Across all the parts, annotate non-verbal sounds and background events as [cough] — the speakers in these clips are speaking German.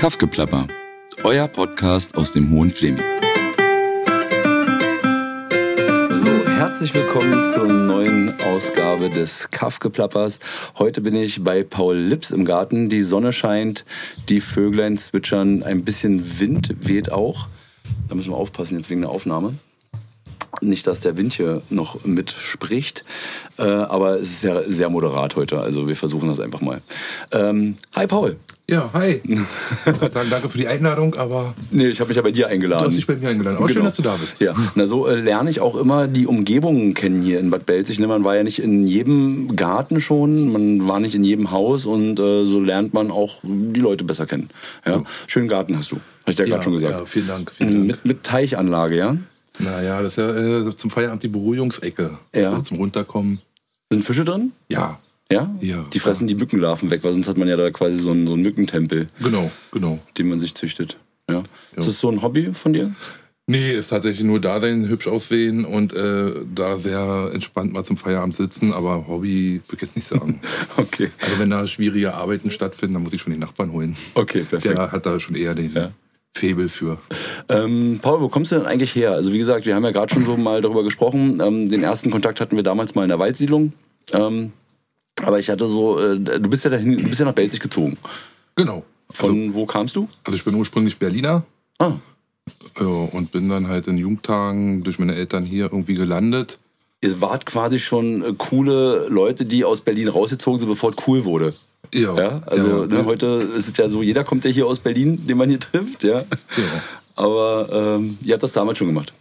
Kaffgeplapper, euer Podcast aus dem Hohen Fleming. So, herzlich willkommen zur neuen Ausgabe des Kaffgeplappers. Heute bin ich bei Paul Lips im Garten. Die Sonne scheint, die Vöglein zwitschern, ein bisschen Wind weht auch. Da müssen wir aufpassen jetzt wegen der Aufnahme. Nicht, dass der Wind hier noch mitspricht, äh, aber es ist ja sehr moderat heute, also wir versuchen das einfach mal. Ähm, hi Paul. Ja, hi. Ich wollte sagen, danke für die Einladung, aber. Nee, ich habe mich ja bei dir eingeladen. Du hast dich bei mir eingeladen. Aber genau. schön, dass du da bist. Ja, na so äh, lerne ich auch immer die Umgebungen kennen hier in Bad Belzig. Ne? Man war ja nicht in jedem Garten schon, man war nicht in jedem Haus und äh, so lernt man auch die Leute besser kennen. Ja? ja. Schönen Garten hast du, habe ich dir ja, gerade schon gesagt. Ja, vielen Dank. Vielen Dank. Mit, mit Teichanlage, ja? Naja, das ist ja äh, zum Feierabend die Beruhigungsecke. Ja. So, zum Runterkommen. Sind Fische drin? Ja. Ja? Ja. Die fressen ja. die Mückenlarven weg, weil sonst hat man ja da quasi so einen, so einen Mückentempel. Genau, genau. Den man sich züchtet. Ja. ja. Ist das so ein Hobby von dir? Nee, ist tatsächlich nur da sein, hübsch aussehen und äh, da sehr entspannt mal zum Feierabend sitzen, aber Hobby würde ich jetzt nicht sagen. [laughs] okay. Also wenn da schwierige Arbeiten stattfinden, dann muss ich schon den Nachbarn holen. Okay, perfekt. Der hat da schon eher den ja. Febel für. Ähm, Paul, wo kommst du denn eigentlich her? Also wie gesagt, wir haben ja gerade schon so mal darüber gesprochen. Ähm, den ersten Kontakt hatten wir damals mal in der Waldsiedlung. Ähm, aber ich hatte so, äh, du bist ja dahin, du bist ja nach Belzig gezogen. Genau. Von also, wo kamst du? Also ich bin ursprünglich Berliner. Ah. Ja, und bin dann halt in Jugendtagen durch meine Eltern hier irgendwie gelandet. Ihr wart quasi schon äh, coole Leute, die aus Berlin rausgezogen sind, bevor es cool wurde. Ja. ja also ja, ne, heute ist es ja so, jeder kommt ja hier aus Berlin, den man hier trifft, ja. ja. Aber ähm, ihr habt das damals schon gemacht.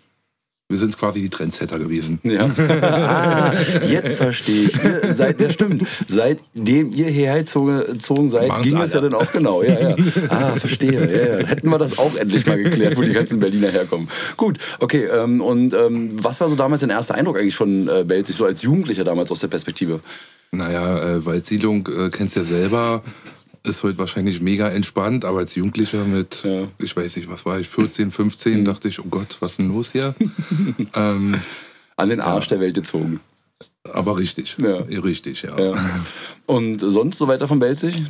Wir sind quasi die Trendsetter gewesen. Ja. [laughs] ah, jetzt verstehe ich. Seid, ja stimmt. Seitdem ihr hierher gezogen seid, Machen's ging es ja dann auch genau. Ja, ja. Ah, verstehe. Ja, ja. Hätten wir das auch endlich mal geklärt, wo die ganzen Berliner herkommen. Gut, okay. Ähm, und ähm, was war so damals dein erster Eindruck eigentlich von äh, Belzig, so als Jugendlicher damals aus der Perspektive? Naja, äh, Waldsiedlung äh, kennst ja selber ist heute wahrscheinlich mega entspannt, aber als Jugendlicher mit, ja. ich weiß nicht, was war ich, 14, 15, mhm. dachte ich, oh Gott, was ist denn los hier? [laughs] ähm, An den Arsch ja. der Welt gezogen. Aber richtig. Ja. Richtig, ja. ja. Und sonst so weiter von Belzig?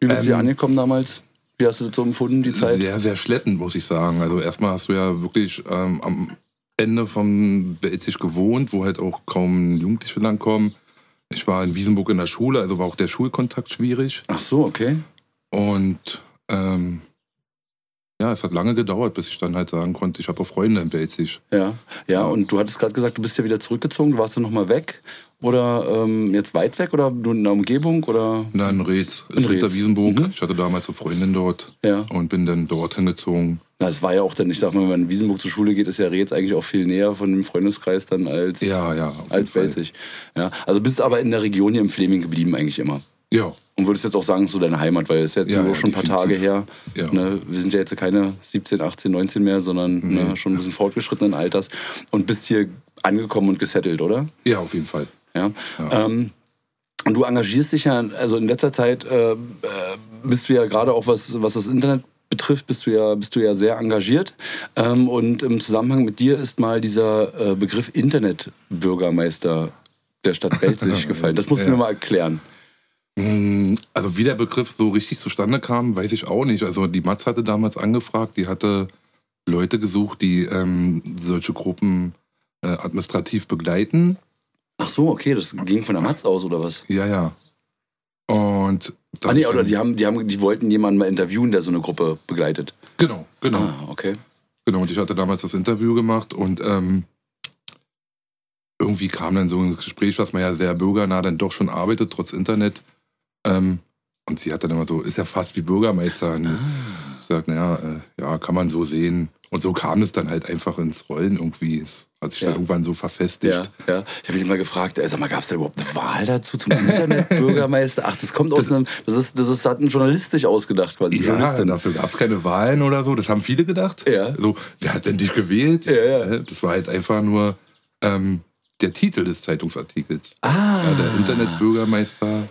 Wie bist ähm, du hier angekommen damals? Wie hast du das so empfunden, die Zeit? Sehr, sehr schleppend, muss ich sagen. Also erstmal hast du ja wirklich ähm, am Ende von Belzig gewohnt, wo halt auch kaum Jugendliche langkommen. Ich war in Wiesenburg in der Schule, also war auch der Schulkontakt schwierig. Ach so, okay. Und ähm, ja, es hat lange gedauert, bis ich dann halt sagen konnte, ich habe auch Freunde in Belzig. Ja, ja, und du hattest gerade gesagt, du bist ja wieder zurückgezogen, du warst ja nochmal weg. Oder ähm, jetzt weit weg oder du in der Umgebung? Oder? Nein, in Reetz. Ist hinter Wiesenburg. Mhm. Ich hatte damals eine Freundin dort ja. und bin dann dorthin gezogen. Na, es war ja auch dann, ich sag mal, wenn man in Wiesenburg zur Schule geht, ist ja Reetz eigentlich auch viel näher von dem Freundeskreis dann als, ja, ja, als Belzig. Ja, also bist aber in der Region hier im Fleming geblieben eigentlich immer. Ja. Und würdest jetzt auch sagen, so deine Heimat, weil es ist jetzt ja, ja, schon ein paar Tage her. Ja. Ne? Wir sind ja jetzt keine 17, 18, 19 mehr, sondern mhm. ne, schon ein bisschen fortgeschrittenen Alters. Und bist hier angekommen und gesettelt, oder? Ja, auf jeden Fall. Ja. ja. Ähm, und du engagierst dich ja, also in letzter Zeit äh, äh, bist du ja gerade auch was, was das Internet betrifft, bist du ja, bist du ja sehr engagiert. Ähm, und im Zusammenhang mit dir ist mal dieser äh, Begriff Internetbürgermeister der Stadt Belzig [laughs] gefallen. Das musst du ja. mir mal erklären. Mm, also wie der Begriff so richtig zustande kam, weiß ich auch nicht. Also die Matz hatte damals angefragt, die hatte Leute gesucht, die ähm, solche Gruppen äh, administrativ begleiten. Ach so, okay, das ging von der Matz aus oder was? Ja, ja. Und ah, nee, oder die haben, die haben, die wollten jemanden mal interviewen, der so eine Gruppe begleitet. Genau, genau. Ah, okay. Genau, und ich hatte damals das Interview gemacht und ähm, irgendwie kam dann so ein Gespräch, was man ja sehr bürgernah dann doch schon arbeitet, trotz Internet. Ähm, und sie hat dann immer so, ist ja fast wie Bürgermeister. Und ah. sagt, naja, äh, ja, kann man so sehen. Und so kam es dann halt einfach ins Rollen irgendwie. Es hat sich ja. dann irgendwann so verfestigt. Ja, ja. Ich habe mich immer gefragt, äh, sag mal, gab es da überhaupt eine Wahl dazu zum Internetbürgermeister? [laughs] Ach, das kommt aus das, einem, das ist, das ist, hat ein Journalist sich ausgedacht quasi. Ja, dafür gab es keine Wahlen oder so. Das haben viele gedacht. Ja. So, wer hat denn dich gewählt? Ja, ja. Das war halt einfach nur ähm, der Titel des Zeitungsartikels. Ah. Ja, der Internetbürgermeister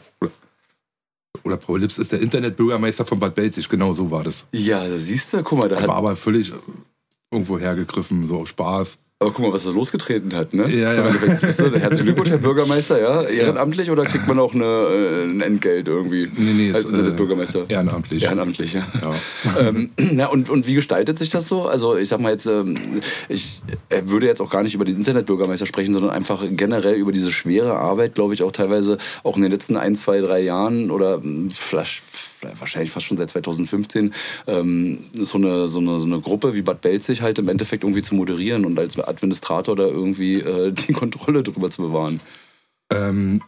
oder Paul Lips ist der Internetbürgermeister von Bad Belzig, genau so war das. Ja, siehst du, guck mal, da war aber völlig irgendwo hergegriffen, so Spaß. Aber guck mal, was das losgetreten hat, ne? Ja, ja. du, herzlichen Glückwunsch, Herr Bürgermeister, ja? Ehrenamtlich oder kriegt man auch eine, äh, ein Entgelt irgendwie Nee, nee, als ist, Internetbürgermeister? Äh, ehrenamtlich. Ehrenamtlich, ja. Ja. [laughs] ähm, ja und, und wie gestaltet sich das so? Also ich sag mal jetzt, ähm, ich würde jetzt auch gar nicht über den Internetbürgermeister sprechen, sondern einfach generell über diese schwere Arbeit, glaube ich, auch teilweise auch in den letzten ein, zwei, drei Jahren oder mh, vielleicht wahrscheinlich fast schon seit 2015, ähm, so, eine, so, eine, so eine Gruppe wie Bad Belzig halt im Endeffekt irgendwie zu moderieren und als Administrator da irgendwie äh, die Kontrolle drüber zu bewahren. Ähm,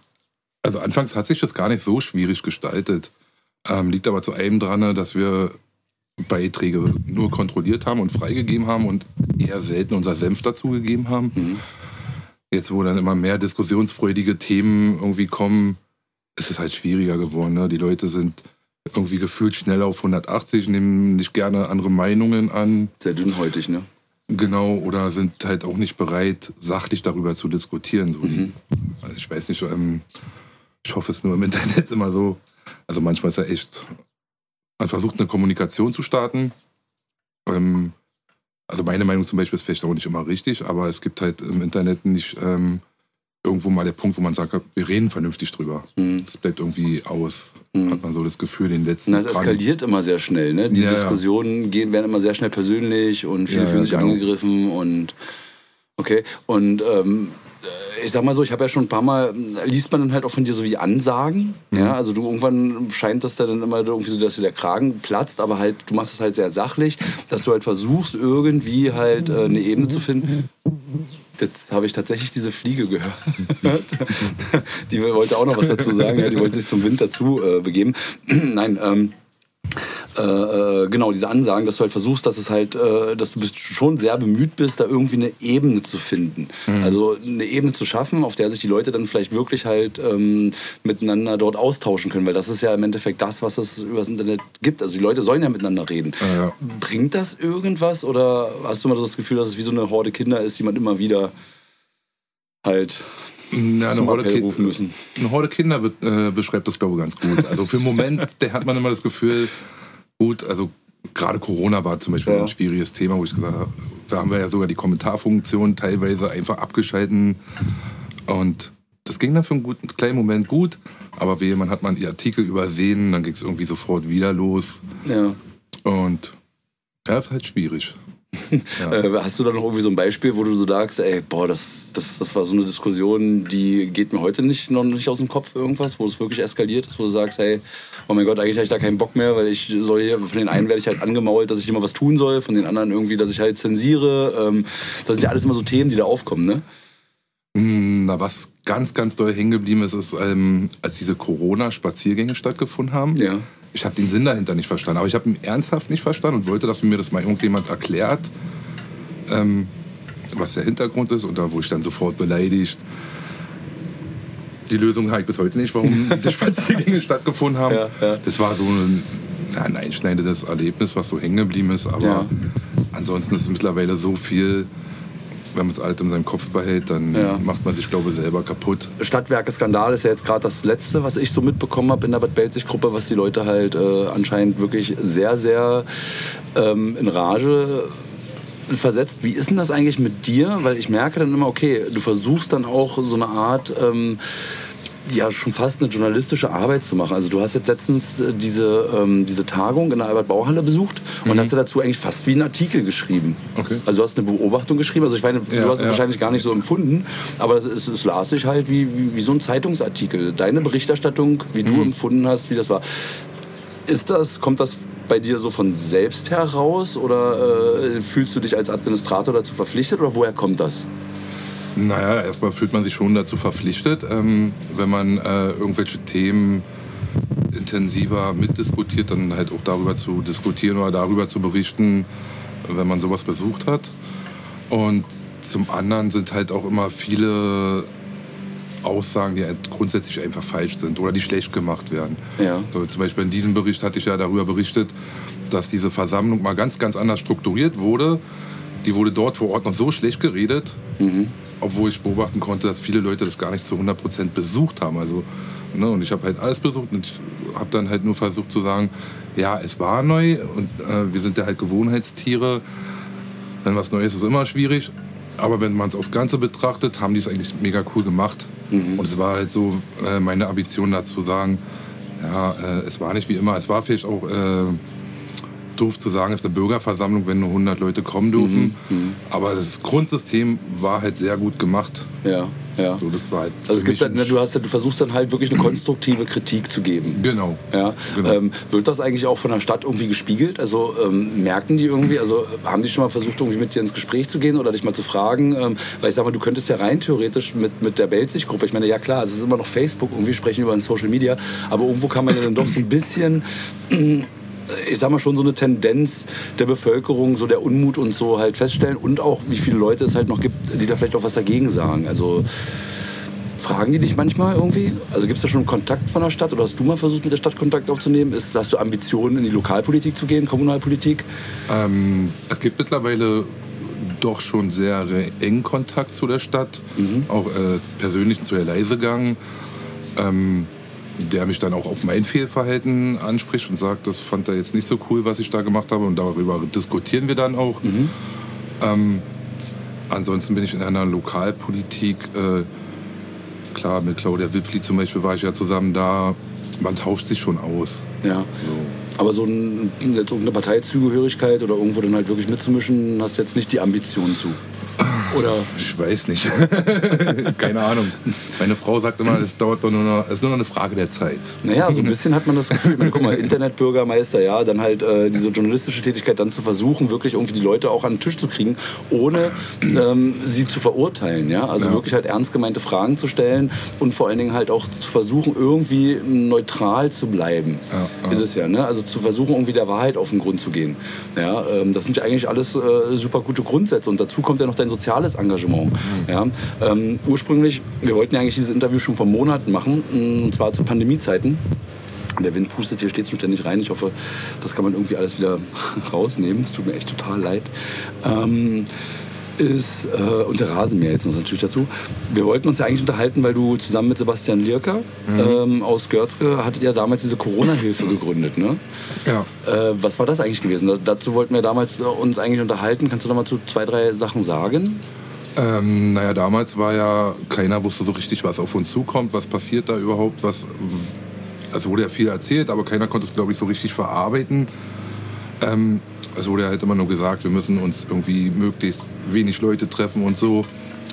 also anfangs hat sich das gar nicht so schwierig gestaltet. Ähm, liegt aber zu einem dran, dass wir Beiträge nur kontrolliert haben und freigegeben haben und eher selten unser Senf dazugegeben haben. Mhm. Jetzt, wo dann immer mehr diskussionsfreudige Themen irgendwie kommen, ist es halt schwieriger geworden. Ne? Die Leute sind irgendwie gefühlt schnell auf 180, nehmen nicht gerne andere Meinungen an. Sehr dünnhäutig, ne? Genau, oder sind halt auch nicht bereit, sachlich darüber zu diskutieren. So. Mhm. Also ich weiß nicht, ähm, ich hoffe es nur im Internet [laughs] immer so. Also manchmal ist ja echt, man versucht eine Kommunikation zu starten. Ähm, also meine Meinung zum Beispiel ist vielleicht auch nicht immer richtig, aber es gibt halt im Internet nicht ähm, irgendwo mal der Punkt, wo man sagt, wir reden vernünftig drüber. Mhm. Das bleibt irgendwie aus, Mhm. hat man so das Gefühl, den letzten Na, es eskaliert immer sehr schnell. Ne? Die Ja. Diskussionen gehen, werden immer sehr schnell persönlich und viele Ja, fühlen sich genau. angegriffen und okay. Und ähm, ich sag mal so, ich habe ja schon ein paar Mal, liest man dann halt auch von dir so wie Ansagen. Mhm. Ja, also du irgendwann scheint das dann immer irgendwie so, dass dir der Kragen platzt, aber halt, du machst es halt sehr sachlich, dass du halt versuchst, irgendwie halt äh, eine Ebene zu finden. Jetzt habe ich tatsächlich diese Fliege gehört. [laughs] die wollte auch noch was dazu sagen. Ja, die wollte sich zum Wind dazu äh, begeben. [clears throat] Nein, ähm, äh, äh, genau, diese Ansagen, dass du halt versuchst, dass es halt, äh, dass du bist schon sehr bemüht bist, da irgendwie eine Ebene zu finden. Also eine Ebene zu schaffen, auf der sich die Leute dann vielleicht wirklich halt ähm, miteinander dort austauschen können, weil das ist ja im Endeffekt das, was es über das Internet gibt. Also die Leute sollen ja miteinander reden. Ja, ja. Bringt das irgendwas oder hast du mal das Gefühl, dass es wie so eine Horde Kinder ist, die man immer wieder halt Ja, eine Horde, rufen müssen? eine Horde Kinder be äh, beschreibt das, glaube ich, ganz gut. Also für den Moment, [laughs] der hat man immer das Gefühl, gut, also gerade Corona war zum Beispiel Ja. ein schwieriges Thema, wo ich gesagt habe, da haben wir ja sogar die Kommentarfunktion teilweise einfach abgeschalten. Und das ging dann für einen guten, kleinen Moment gut, aber wehe, man hat mal die Artikel übersehen, dann ging es irgendwie sofort wieder los. Ja. Und ja, ist halt schwierig. Ja. Äh, hast du da noch irgendwie so ein Beispiel, wo du so sagst, ey, boah, das, das, das war so eine Diskussion, die geht mir heute nicht, noch nicht aus dem Kopf, irgendwas, wo es wirklich eskaliert ist, wo du sagst, hey, oh mein Gott, eigentlich habe ich da keinen Bock mehr, weil ich soll hier, von den einen werde ich halt angemault, dass ich immer was tun soll, von den anderen irgendwie, dass ich halt zensiere. Ähm, das sind ja alles immer so Themen, die da aufkommen, ne? Hm, Na, was ganz, ganz doll hängen geblieben ist, ist, ähm, als diese Corona-Spaziergänge stattgefunden haben. Ja. Ich habe den Sinn dahinter nicht verstanden, aber ich habe ihn ernsthaft nicht verstanden und wollte, dass mir das mal irgendjemand erklärt, ähm, was der Hintergrund ist. Und da wurde ich dann sofort beleidigt. Die Lösung habe ich bis heute nicht, warum [laughs] diese Spaziergänge stattgefunden haben. Ja, ja. Das war so ein, ein einschneidendes Erlebnis, was so hängen geblieben ist. Aber Ja. ansonsten ist es mittlerweile so viel, wenn man es alles in seinem Kopf behält, dann Ja. macht man sich, glaube ich, selber kaputt. Stadtwerke-Skandal ist ja jetzt gerade das Letzte, was ich so mitbekommen habe in der Bad Belzig-Gruppe, was die Leute halt äh, anscheinend wirklich sehr, sehr ähm, in Rage versetzt. Wie ist denn das eigentlich mit dir? Weil ich merke dann immer, okay, du versuchst dann auch so eine Art... Ähm, ja, schon fast eine journalistische Arbeit zu machen. Also du hast jetzt letztens äh, diese, ähm, diese Tagung in der Albert-Bauhalle besucht und hast du dazu eigentlich fast wie einen Artikel geschrieben. Okay. Also du hast eine Beobachtung geschrieben. Also ich meine, Ja, du hast es ja. wahrscheinlich gar nicht so empfunden, aber es, es, es las sich halt wie, wie, wie so ein Zeitungsartikel. Deine Berichterstattung, wie du empfunden hast, wie das war. Ist das, kommt das bei dir so von selbst heraus oder äh, fühlst du dich als Administrator dazu verpflichtet oder woher kommt das? Naja, erstmal fühlt man sich schon dazu verpflichtet, ähm, wenn man äh, irgendwelche Themen intensiver mitdiskutiert, dann halt auch darüber zu diskutieren oder darüber zu berichten, wenn man sowas besucht hat. Und zum anderen sind halt auch immer viele Aussagen, die halt grundsätzlich einfach falsch sind oder die schlecht gemacht werden. Ja. So, zum Beispiel in diesem Bericht hatte ich ja darüber berichtet, dass diese Versammlung mal ganz, ganz anders strukturiert wurde. Die wurde dort vor Ort noch so schlecht geredet, obwohl ich beobachten konnte, dass viele Leute das gar nicht zu 100% besucht haben. Also, ne, und ich habe halt alles besucht und ich habe dann halt nur versucht zu sagen, ja, es war neu und äh, wir sind ja halt Gewohnheitstiere. Wenn was Neues ist, ist immer schwierig. Aber wenn man es aufs Ganze betrachtet, haben die es eigentlich mega cool gemacht. Mhm. Und es war halt so äh, meine Ambition dazu sagen, ja, äh, es war nicht wie immer, es war vielleicht auch äh, doof zu sagen, es ist eine Bürgerversammlung, wenn nur 100 Leute kommen dürfen. Mhm. Aber das Grundsystem war halt sehr gut gemacht. Ja, ja. So, das war halt Also es gibt halt, ne, du, hast, du versuchst dann halt wirklich eine [clears throat] konstruktive Kritik zu geben. Genau. Ja, Genau. ähm, wird das eigentlich auch von der Stadt irgendwie gespiegelt? Also ähm, merken die irgendwie, also haben die schon mal versucht, irgendwie mit dir ins Gespräch zu gehen oder dich mal zu fragen? Ähm, weil ich sag mal, du könntest ja rein theoretisch mit, mit der Belzig-Gruppe, ich meine, ja klar, es ist immer noch Facebook, irgendwie sprechen über ein Social Media, aber irgendwo kann man ja dann doch so ein bisschen ich sag mal schon so eine Tendenz der Bevölkerung, so der Unmut und so halt feststellen und auch wie viele Leute es halt noch gibt, die da vielleicht auch was dagegen sagen. Also fragen die dich manchmal irgendwie? Also gibt es da schon Kontakt von der Stadt oder hast du mal versucht mit der Stadt Kontakt aufzunehmen? Ist, hast du Ambitionen in die Lokalpolitik zu gehen, Kommunalpolitik? Ähm, es gibt mittlerweile doch schon sehr engen Kontakt zu der Stadt, auch äh, persönlich zu Herr Leisegang, ähm, der mich dann auch auf mein Fehlverhalten anspricht und sagt, das fand er jetzt nicht so cool, was ich da gemacht habe und darüber diskutieren wir dann auch. Ähm, ansonsten bin ich in einer Lokalpolitik, äh, klar, mit Claudia Wipfli zum Beispiel war ich ja zusammen da, man tauscht sich schon aus. Ja. Aber so ein, jetzt irgendeine Parteizugehörigkeit oder irgendwo dann halt wirklich mitzumischen, hast du jetzt nicht die Ambition zu. Oder? Ich weiß nicht. [laughs] Keine Ahnung. Meine Frau sagt immer, es dauert doch nur noch, es ist nur noch eine Frage der Zeit. Naja, so ein bisschen hat man das Gefühl, meine, guck mal, Internetbürgermeister, ja, dann halt äh, diese journalistische Tätigkeit dann zu versuchen, wirklich irgendwie die Leute auch an den Tisch zu kriegen, ohne ähm, sie zu verurteilen, ja. Also Ja. wirklich halt ernst gemeinte Fragen zu stellen und vor allen Dingen halt auch zu versuchen, irgendwie neutral zu bleiben. Ja, ja. Ist es ja, ne? Also zu versuchen, irgendwie der Wahrheit auf den Grund zu gehen. Ja, ähm, das sind ja eigentlich alles äh, super gute Grundsätze und dazu kommt ja noch dein soziales Engagement. Ja, ähm, ursprünglich, wir wollten ja eigentlich dieses Interview schon vor Monaten machen, mh, und zwar zu Pandemiezeiten. Der Wind pustet hier stets und ständig rein. Ich hoffe, das kann man irgendwie alles wieder [laughs] rausnehmen. Es tut mir echt total leid. Ähm, ist, äh, und der Rasenmäher jetzt noch natürlich dazu. Wir wollten uns ja eigentlich unterhalten, weil du zusammen mit Sebastian Lierker ähm, aus Görzke hattet ja damals diese Corona-Hilfe gegründet, ne? Ja. Äh, was war das eigentlich gewesen? Da, dazu wollten wir damals äh, uns eigentlich unterhalten. Kannst du da mal zu zwei, drei Sachen sagen? Ähm, naja, damals war ja, keiner wusste so richtig, was auf uns zukommt, was passiert da überhaupt, was. Es wurde ja viel erzählt, aber keiner konnte es, glaube ich, so richtig verarbeiten. Ähm, es wurde ja halt immer nur gesagt, wir müssen uns irgendwie möglichst wenig Leute treffen und so.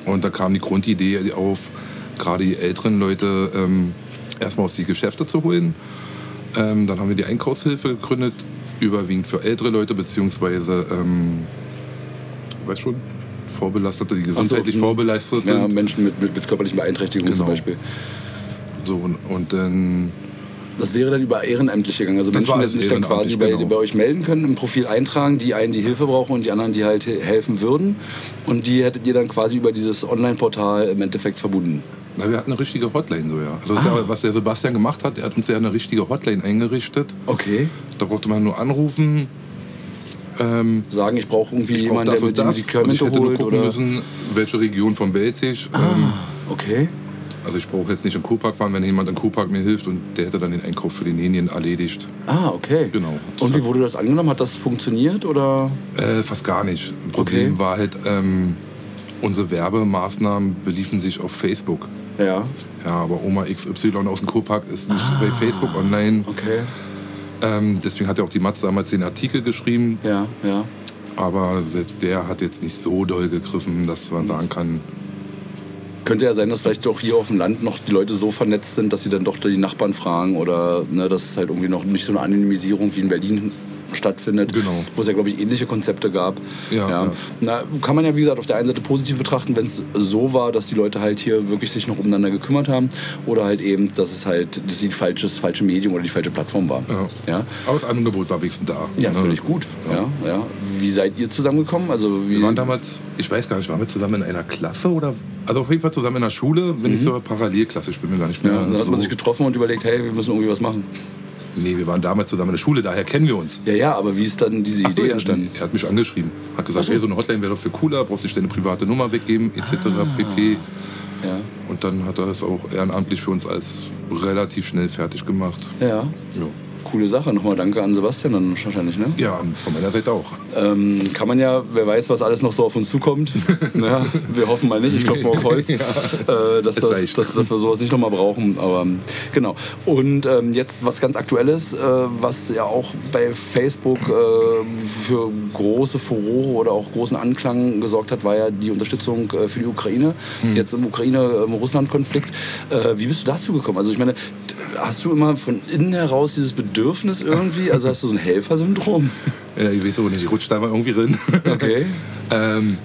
Und da kam die Grundidee auf, gerade die älteren Leute ähm, erstmal aus die Geschäfte zu holen. Ähm, dann haben wir die Einkaufshilfe gegründet, überwiegend für ältere Leute, beziehungsweise, ähm, weißt schon, Vorbelastete, die gesundheitlich hm. vorbelastet Ja, sind. Menschen mit, mit, mit körperlichen Beeinträchtigungen zum Genau. Beispiel. So, und, und dann Das wäre dann über Ehrenamtliche gegangen. Also Das Menschen alles sich dann quasi bei, genau. bei euch melden können, im Profil eintragen, die einen die Hilfe brauchen und die anderen, die halt he- helfen würden. Und die hättet ihr dann quasi über dieses Online-Portal im Endeffekt verbunden. Na, wir hatten eine richtige Hotline so, ja. Also Ah. ja, was der Sebastian gemacht hat, er hat uns ja eine richtige Hotline eingerichtet. Okay. Da brauchte man nur anrufen. Ähm, Sagen, ich brauche irgendwie ich brauch jemanden, der mit das. Und ich Medikamente hätte nur gucken Oder? müssen, welche Region von Belzig. Ähm, Okay. Also ich brauche jetzt nicht in Kurpark fahren, wenn jemand in Kurpark mir hilft und der hätte dann den Einkauf für die Linien erledigt. Ah, okay. Genau. Und wie wurde das angenommen? Hat das funktioniert oder? Äh, fast gar nicht. Problem Okay. war halt, ähm, unsere Werbemaßnahmen beliefen sich auf Facebook. Ja. Ja, aber Oma XY aus dem Kurpark ist nicht bei Facebook online. Okay. Ähm, deswegen hat ja auch die Matz damals den Artikel geschrieben. Ja, ja. Aber selbst der hat jetzt nicht so doll gegriffen, dass man sagen kann, Könnte ja sein, dass vielleicht doch hier auf dem Land noch die Leute so vernetzt sind, dass sie dann doch die Nachbarn fragen oder ne, dass es halt irgendwie noch nicht so eine Anonymisierung wie in Berlin stattfindet, Genau. wo es ja, glaube ich, ähnliche Konzepte gab. Ja, ja. Na, kann man ja, wie gesagt, auf der einen Seite positiv betrachten, wenn es so war, dass die Leute halt hier wirklich sich noch umeinander gekümmert haben oder halt eben, dass es halt dass die falsche, das falsche Medium oder die falsche Plattform war. Ja. Ja, aber das Angebot war wenigstens da. ja Ne? völlig gut. Ja. Ja, Wie seid ihr zusammengekommen? Also, Wir waren damals, ich weiß gar nicht, waren wir zusammen in einer Klasse oder? Also auf jeden Fall zusammen in der Schule, wenn nicht so Parallelklasse, ich bin mir gar nicht mehr Mhm. ja, dann hat so. man sich getroffen und überlegt, hey, wir müssen irgendwie was machen. Nee, wir waren damals zusammen in der Schule, daher kennen wir uns. Ja, ja, aber wie ist dann diese Ach so, Idee er, entstanden? er hat mich angeschrieben. Hat gesagt, so. hey, so eine Hotline wäre doch viel cooler, brauchst nicht deine private Nummer weggeben, etc. pp. Ja. Und dann hat er es auch ehrenamtlich für uns als relativ schnell fertig gemacht. Ja. Ja. Coole Sache. Nochmal danke an Sebastian dann wahrscheinlich, ne? Ja, von meiner Seite auch. Ähm, kann man ja, wer weiß, was alles noch so auf uns zukommt. [laughs] ja, wir hoffen mal nicht, ich klopfe auf Holz, [laughs] ja. äh, dass, das, dass, dass, wir sowas nicht nochmal brauchen. Aber genau. Und ähm, jetzt was ganz Aktuelles, äh, was ja auch bei Facebook äh, für große Furore oder auch großen Anklang gesorgt hat, war ja die Unterstützung äh, für die Ukraine. Hm. Jetzt im Ukraine-Russland-Konflikt. Äh, wie bist du dazu gekommen? Also ich meine, hast du immer von innen heraus dieses Bedürfnis irgendwie? Also hast du so ein Helfersyndrom? [laughs] Ja, ich weiß auch nicht, ich rutsche da mal irgendwie drin. Okay. [laughs] ähm,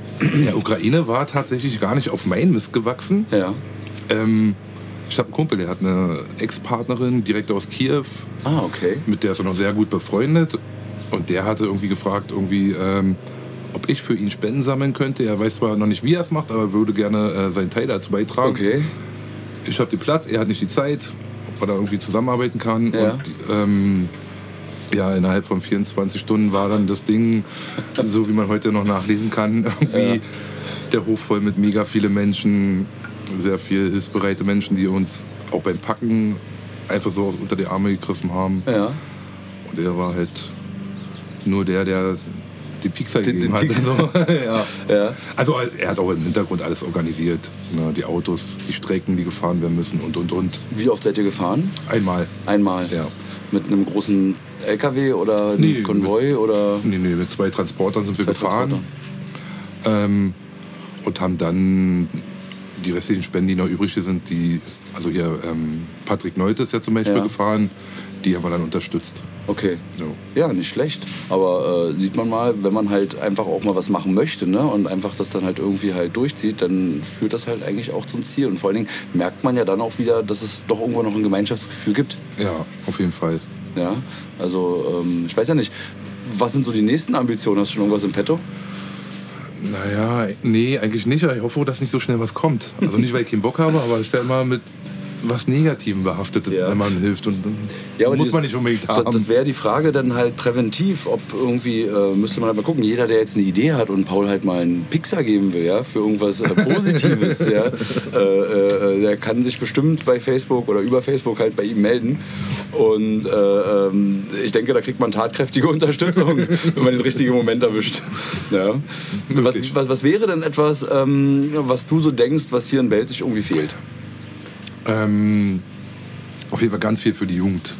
ja, Ukraine war tatsächlich gar nicht auf meinen Mist gewachsen. Ja. Ähm, ich habe einen Kumpel, der hat eine Ex-Partnerin direkt aus Kiew. Ah, okay. Mit der ist er noch sehr gut befreundet. Und der hatte irgendwie gefragt, irgendwie, ähm, ob ich für ihn Spenden sammeln könnte. Er weiß zwar noch nicht, wie er es macht, aber würde gerne äh, seinen Teil dazu beitragen. Okay. Ich habe den Platz, er hat nicht die Zeit, wir da irgendwie zusammenarbeiten kann. Ja. Und ähm, ja, innerhalb von 24 Stunden war dann das Ding, so wie man heute noch nachlesen kann, [laughs] irgendwie ja. der Hof voll mit mega viele Menschen, sehr viel hilfsbereite Menschen, die uns auch beim Packen einfach so unter die Arme gegriffen haben. Ja. Und er war halt nur der, der den Pixar Den- gegeben den hat. [laughs] Ja. Ja. Also er hat auch im Hintergrund alles organisiert. Ne? Die Autos, die Strecken, die gefahren werden müssen und, und, und. Wie oft seid ihr gefahren? Einmal. Einmal. Ja. Mit einem großen LKW oder einem Nee, Konvoi oder Nee, nee, mit zwei Transportern sind wir Zwei gefahren. Transporter? Ähm, und haben dann die restlichen Spenden, die noch übrig sind, die, also hier ähm, Patrick Neute ist ja zum Beispiel Ja. gefahren, die haben wir dann unterstützt. Okay. So. Ja, nicht schlecht. Aber äh, sieht man mal, wenn man halt einfach auch mal was machen möchte ne? und einfach das dann halt irgendwie halt durchzieht, dann führt das halt eigentlich auch zum Ziel. Und vor allen Dingen merkt man ja dann auch wieder, dass es doch irgendwo noch ein Gemeinschaftsgefühl gibt. Ja, auf jeden Fall. Ja? Also ähm, ich weiß ja nicht, was sind so die nächsten Ambitionen? Hast du schon irgendwas im Petto? Naja, nee, eigentlich nicht. aber Ich hoffe, dass nicht so schnell was kommt. Also nicht, weil ich keinen Bock habe, aber es ist ja immer mit was Negativem behaftet, Ja. wenn man hilft. Und Ja, muss dieses- man nicht unbedingt Das, haben. das wäre die Frage dann halt präventiv, ob irgendwie, äh, müsste man halt mal gucken, jeder, der jetzt eine Idee hat und Paul halt mal einen Pixar geben will, ja, für irgendwas äh, Positives, ja, [laughs] äh, äh, der kann sich bestimmt bei Facebook oder über Facebook halt bei ihm melden. Und äh, ähm, ich denke, da kriegt man tatkräftige [laughs] Unterstützung, wenn man den richtigen Moment erwischt. Ja. Was, was, was wäre denn etwas, ähm, was du so denkst, was hier in Belzig sich irgendwie fehlt? Ähm, auf jeden Fall ganz viel für die Jugend.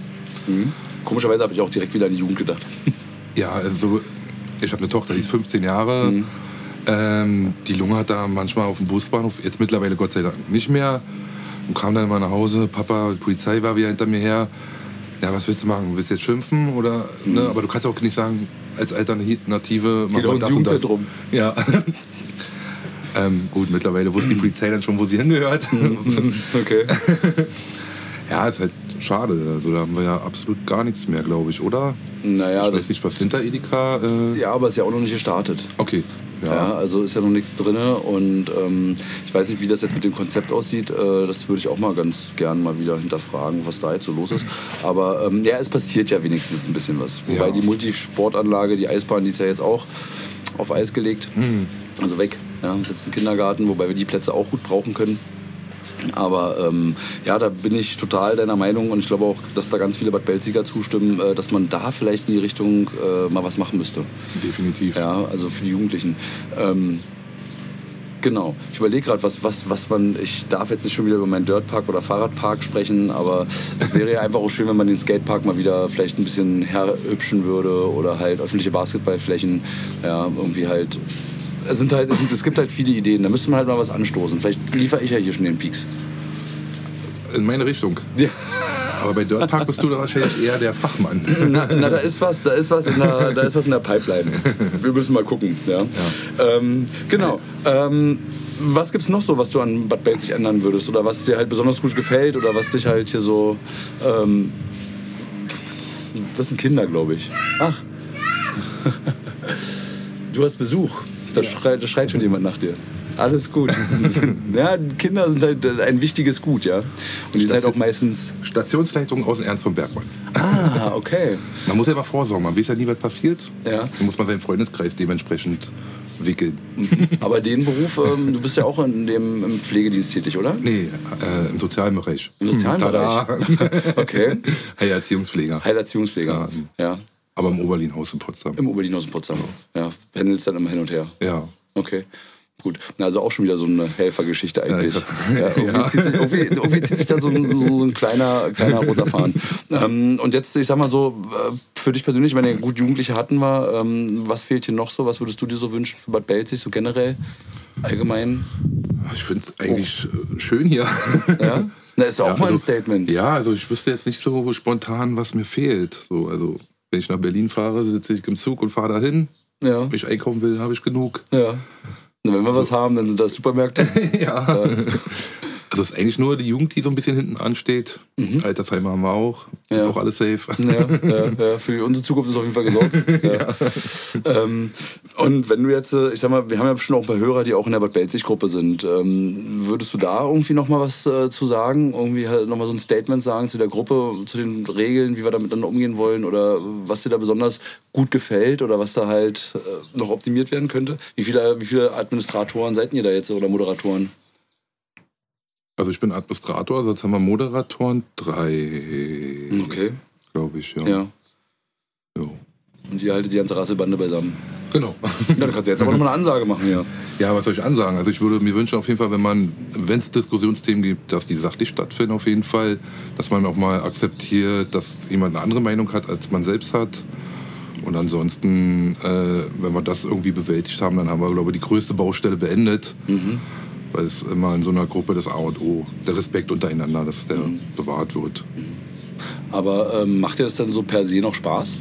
Komischerweise habe ich auch direkt wieder an die Jugend gedacht. [laughs] Ja, also ich habe eine Tochter, die ist 15 Jahre. Mhm. Ähm, die lungert da manchmal auf dem Busbahnhof, jetzt mittlerweile Gott sei Dank nicht mehr. Und kam dann mal nach Hause, Papa, die Polizei war wieder hinter mir her. Ja, was willst du machen? Willst du jetzt schimpfen? Oder, ne? Aber du kannst auch nicht sagen, als Alternative, mach Geht auch mal das und das. Jugendzentrum. Ja. [laughs] ähm, gut, mittlerweile wusste die Polizei dann schon, wo sie hingehört. [laughs] Okay. [laughs] ja, ist halt schade. Also da haben wir ja absolut gar nichts mehr, glaube ich, oder? Naja, ich weiß nicht, was hinter Edeka. Äh, ja, aber ist ja auch noch nicht gestartet. Okay. Ja. Ja. also ist ja noch nichts drin und ähm, ich weiß nicht, wie das jetzt mit dem Konzept aussieht. Äh, das würde ich auch mal ganz gern mal wieder hinterfragen, was da jetzt so los ist. Aber ähm, ja, es passiert ja wenigstens ein bisschen was. Wobei Ja. die Multisportanlage, die Eisbahn, die ist ja jetzt auch auf Eis gelegt. Hm. Also weg. Ja, ist jetzt ein Kindergarten, wobei wir die Plätze auch gut brauchen können. Aber ähm, ja, da bin ich total deiner Meinung und ich glaube auch, dass da ganz viele Bad Belziger zustimmen, äh, dass man da vielleicht in die Richtung äh, mal was machen müsste. Definitiv. Ja, also für die Jugendlichen. Ähm, genau. Ich überlege gerade, was, was, was man. Ich darf jetzt nicht schon wieder über meinen Dirtpark oder Fahrradpark sprechen, aber es wäre ja einfach auch schön, wenn man den Skatepark mal wieder vielleicht ein bisschen herhübschen würde oder halt öffentliche Basketballflächen. Ja, irgendwie halt. Es, sind halt, es, sind, es gibt halt viele Ideen, da müsste man halt mal was anstoßen. Vielleicht liefere ich ja hier schon den Peaks. In meine Richtung. Ja. Aber bei Dirt Park bist du da wahrscheinlich eher der Fachmann. Na, na, da ist was, da ist was in der, da ist was in der Pipeline. Wir müssen mal gucken. Ja. Ähm, genau. Ähm, was gibt's noch so, was du an Bad Belzig ändern würdest oder was dir halt besonders gut gefällt oder was dich halt hier so ähm, das sind Kinder, glaube ich. Ach. [laughs] Du hast Besuch. Da, schreit, da schreit schon jemand nach dir. Alles gut. [laughs] ja, Kinder sind halt ein wichtiges Gut, ja. Und die sind halt auch meistens. Stationsleitung aus dem Ernst von Bergmann. Ah, okay. Man muss ja immer vorsorgen, man weiß ja nie, was passiert. Ja. Dann muss man seinen Freundeskreis dementsprechend wickeln. [laughs] Aber den Beruf, ähm, du bist ja auch in dem im Pflegedienst tätig, oder? Nee, äh, im sozialen Bereich. Im sozialen Tada. Bereich? [laughs] Okay. Heilerziehungspfleger. Heilerziehungspfleger. Ja. Aber im Oberlin-Haus in Potsdam. Im Oberlin aus in Potsdam. Ja. Pendelst dann immer hin und her. Ja. Okay. Gut. Na, also auch schon wieder so eine Helfergeschichte eigentlich. Ja, Ja, [laughs] irgendwie, Ja. Zieht sich, irgendwie, irgendwie zieht sich da so ein, so ein kleiner, kleiner roter Faden. [laughs] Ähm, und jetzt, ich sag mal so, äh, für dich persönlich, wenn ihr gut Jugendliche hatten wir, ähm, was fehlt dir noch so? Was würdest du dir so wünschen für Bad Belzig, so generell? Allgemein? Ich finde es eigentlich äh, schön hier. [laughs] Ja? Na, ist doch auch Ja, mal ein also- Statement. Ja, also ich wüsste jetzt nicht so spontan, was mir fehlt. So, also wenn ich nach Berlin fahre, sitze ich im Zug und fahre dahin. Ja. Wenn ich einkaufen will, habe ich genug. ja. Na, wenn wir was haben, dann sind das Supermärkte. [laughs] ja. [laughs] Also es ist eigentlich nur die Jugend, die so ein bisschen hinten ansteht. Altersheime haben wir auch. Sind Mhm. Ja. auch alles safe. Ja, ja, ja, für unsere Zukunft ist auf jeden Fall gesorgt. [laughs] Ähm, und wenn du jetzt, äh, ich sag mal, wir haben ja bestimmt auch ein paar Hörer, die auch in der Bad Belzig-Gruppe sind. Ähm, würdest du da irgendwie noch mal was äh, zu sagen? Irgendwie halt noch mal so ein Statement sagen zu der Gruppe, zu den Regeln, wie wir da miteinander umgehen wollen oder was dir da besonders gut gefällt oder was da halt äh, noch optimiert werden könnte? Wie viele, wie viele Administratoren seid ihr da jetzt oder Moderatoren? Also ich bin Administrator, sonst haben wir Moderatoren drei, Okay, glaube ich. Ja. ja. Jo. Und ihr haltet die ganze Rasselbande beisammen. Genau. Ja, dann kannst du jetzt aber noch mal eine Ansage machen hier. [laughs] Ja, was soll ich ansagen? Also ich würde mir wünschen auf jeden Fall, wenn man, wenn es Diskussionsthemen gibt, dass die sachlich stattfinden auf jeden Fall, dass man auch mal akzeptiert, dass jemand eine andere Meinung hat, als man selbst hat. Und ansonsten, äh, wenn wir das irgendwie bewältigt haben, dann haben wir, glaube ich, die größte Baustelle beendet. Weil es immer in so einer Gruppe das A und O, der Respekt untereinander, dass der bewahrt wird. Aber ähm, macht dir das dann so per se noch Spaß?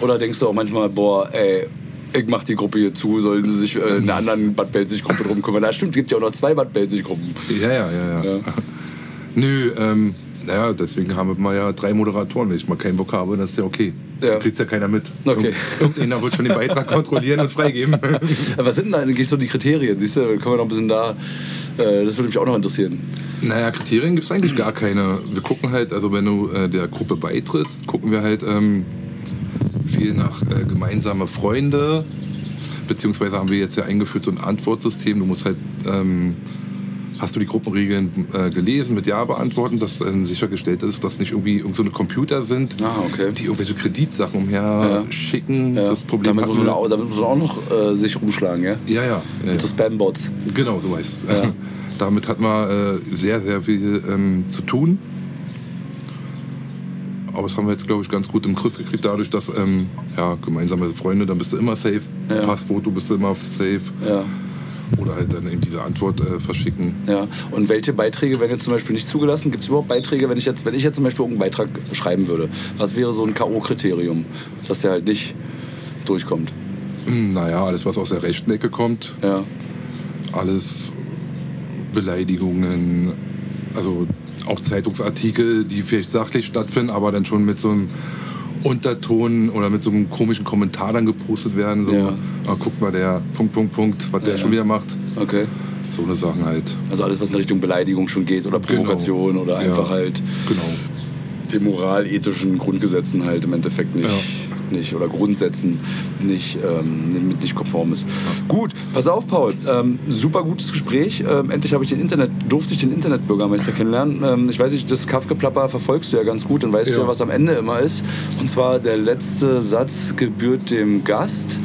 Oder denkst du auch manchmal, boah, ey, ich mach die Gruppe hier zu, sollen sie sich äh, in einer anderen Bad Belzig-Gruppe drum kümmern? Na stimmt, gibt ja auch noch zwei Bad Belzig-Gruppen. Ja, ja, ja, ja. Ja. [laughs] Nö, ähm, naja, deswegen haben wir ja drei Moderatoren. Wenn ich mal keinen Bock habe, dann ist ja okay. Ja. Kriegt's ja keiner mit. Okay. Irgend- Irgendeiner wird schon den Beitrag [laughs] kontrollieren und freigeben. [laughs] Aber was sind denn eigentlich so die Kriterien? Siehst du, können wir noch ein bisschen da, äh, das würde mich auch noch interessieren. naja, Kriterien gibt's eigentlich gar keine. Wir gucken halt, also wenn du äh, der Gruppe beitrittst, gucken wir halt ähm, viel nach äh, gemeinsame Freunde. Beziehungsweise haben wir jetzt ja eingeführt so ein Antwortsystem. Du musst halt, ähm, hast du die Gruppenregeln äh, gelesen, mit Ja beantworten, dass ähm, sichergestellt ist, dass nicht irgendwie irgend so eine Computer sind, Ah, okay. die irgendwelche Kreditsachen umher schicken. Ja, Das Problem damit, muss man auch, damit muss man auch noch äh, sich rumschlagen, ja? Ja, ja. ja, So ja. Spam-Bots. Genau, so heißt es. [laughs] Damit hat man äh, sehr, sehr viel ähm, zu tun. Aber das haben wir jetzt, glaube ich, ganz gut im Griff gekriegt, dadurch, dass ähm, ja, gemeinsame Freunde, dann bist du immer safe. Ja. Passfoto bist du immer safe. Ja. Oder halt dann eben diese Antwort äh, verschicken. Ja, und welche Beiträge werden jetzt zum Beispiel nicht zugelassen? Gibt es überhaupt Beiträge, wenn ich jetzt, wenn ich jetzt zum Beispiel irgendeinen Beitrag schreiben würde? Was wäre so ein K.O.-Kriterium, dass der halt nicht durchkommt? Hm, Naja, alles, was aus der rechten Ecke kommt, Ja, alles Beleidigungen, also auch Zeitungsartikel, die vielleicht sachlich stattfinden, aber dann schon mit so einem Unterton oder mit so einem komischen Kommentar dann gepostet werden. So, Ja. ah, guck mal, der Punkt, Punkt, Punkt, was der Ja. schon wieder macht. okay. So eine Sachen halt. Also alles, was in Richtung Beleidigung schon geht oder Provokation oder Ja. einfach halt Genau. den moralethischen Grundgesetzen halt im Endeffekt nicht, nicht oder Grundsätzen nicht, ähm, mit nicht konform ist. Gut, pass auf, Paul. Ähm, super gutes Gespräch. Ähm, endlich habe ich den Internet, durfte ich den Internetbürgermeister kennenlernen. Ähm, ich weiß nicht, das Kaffgeplapper verfolgst du ja ganz gut, dann weißt du Ja. ja, was am Ende immer ist. Und zwar der letzte Satz gebührt dem Gast.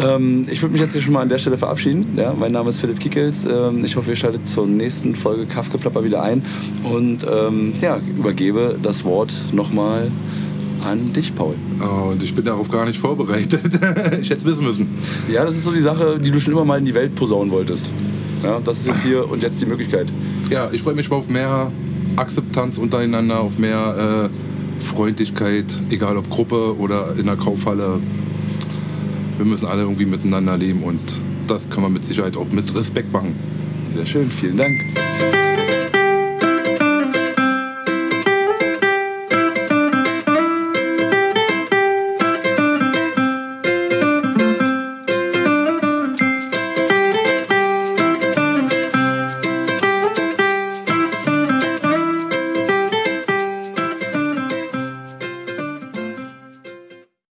Ähm, ich würde mich jetzt hier schon mal an der Stelle verabschieden. Ja, mein Name ist Philipp Kickels. Ähm, ich hoffe, ihr schaltet zur nächsten Folge Kaffgeplapper wieder ein und ähm, ja, übergebe das Wort nochmal an dich, Paul. Oh, und ich bin darauf gar nicht vorbereitet. [laughs] ich hätte es wissen müssen. Ja, das ist so die Sache, die du schon immer mal in die Welt posaunen wolltest. Ja, das ist jetzt hier und jetzt die Möglichkeit. Ja, ich freue mich mal auf mehr Akzeptanz untereinander, auf mehr äh, Freundlichkeit, egal ob Gruppe oder in der Kaufhalle. Wir müssen alle irgendwie miteinander leben und das kann man mit Sicherheit auch mit Respekt machen. Sehr schön, vielen Dank.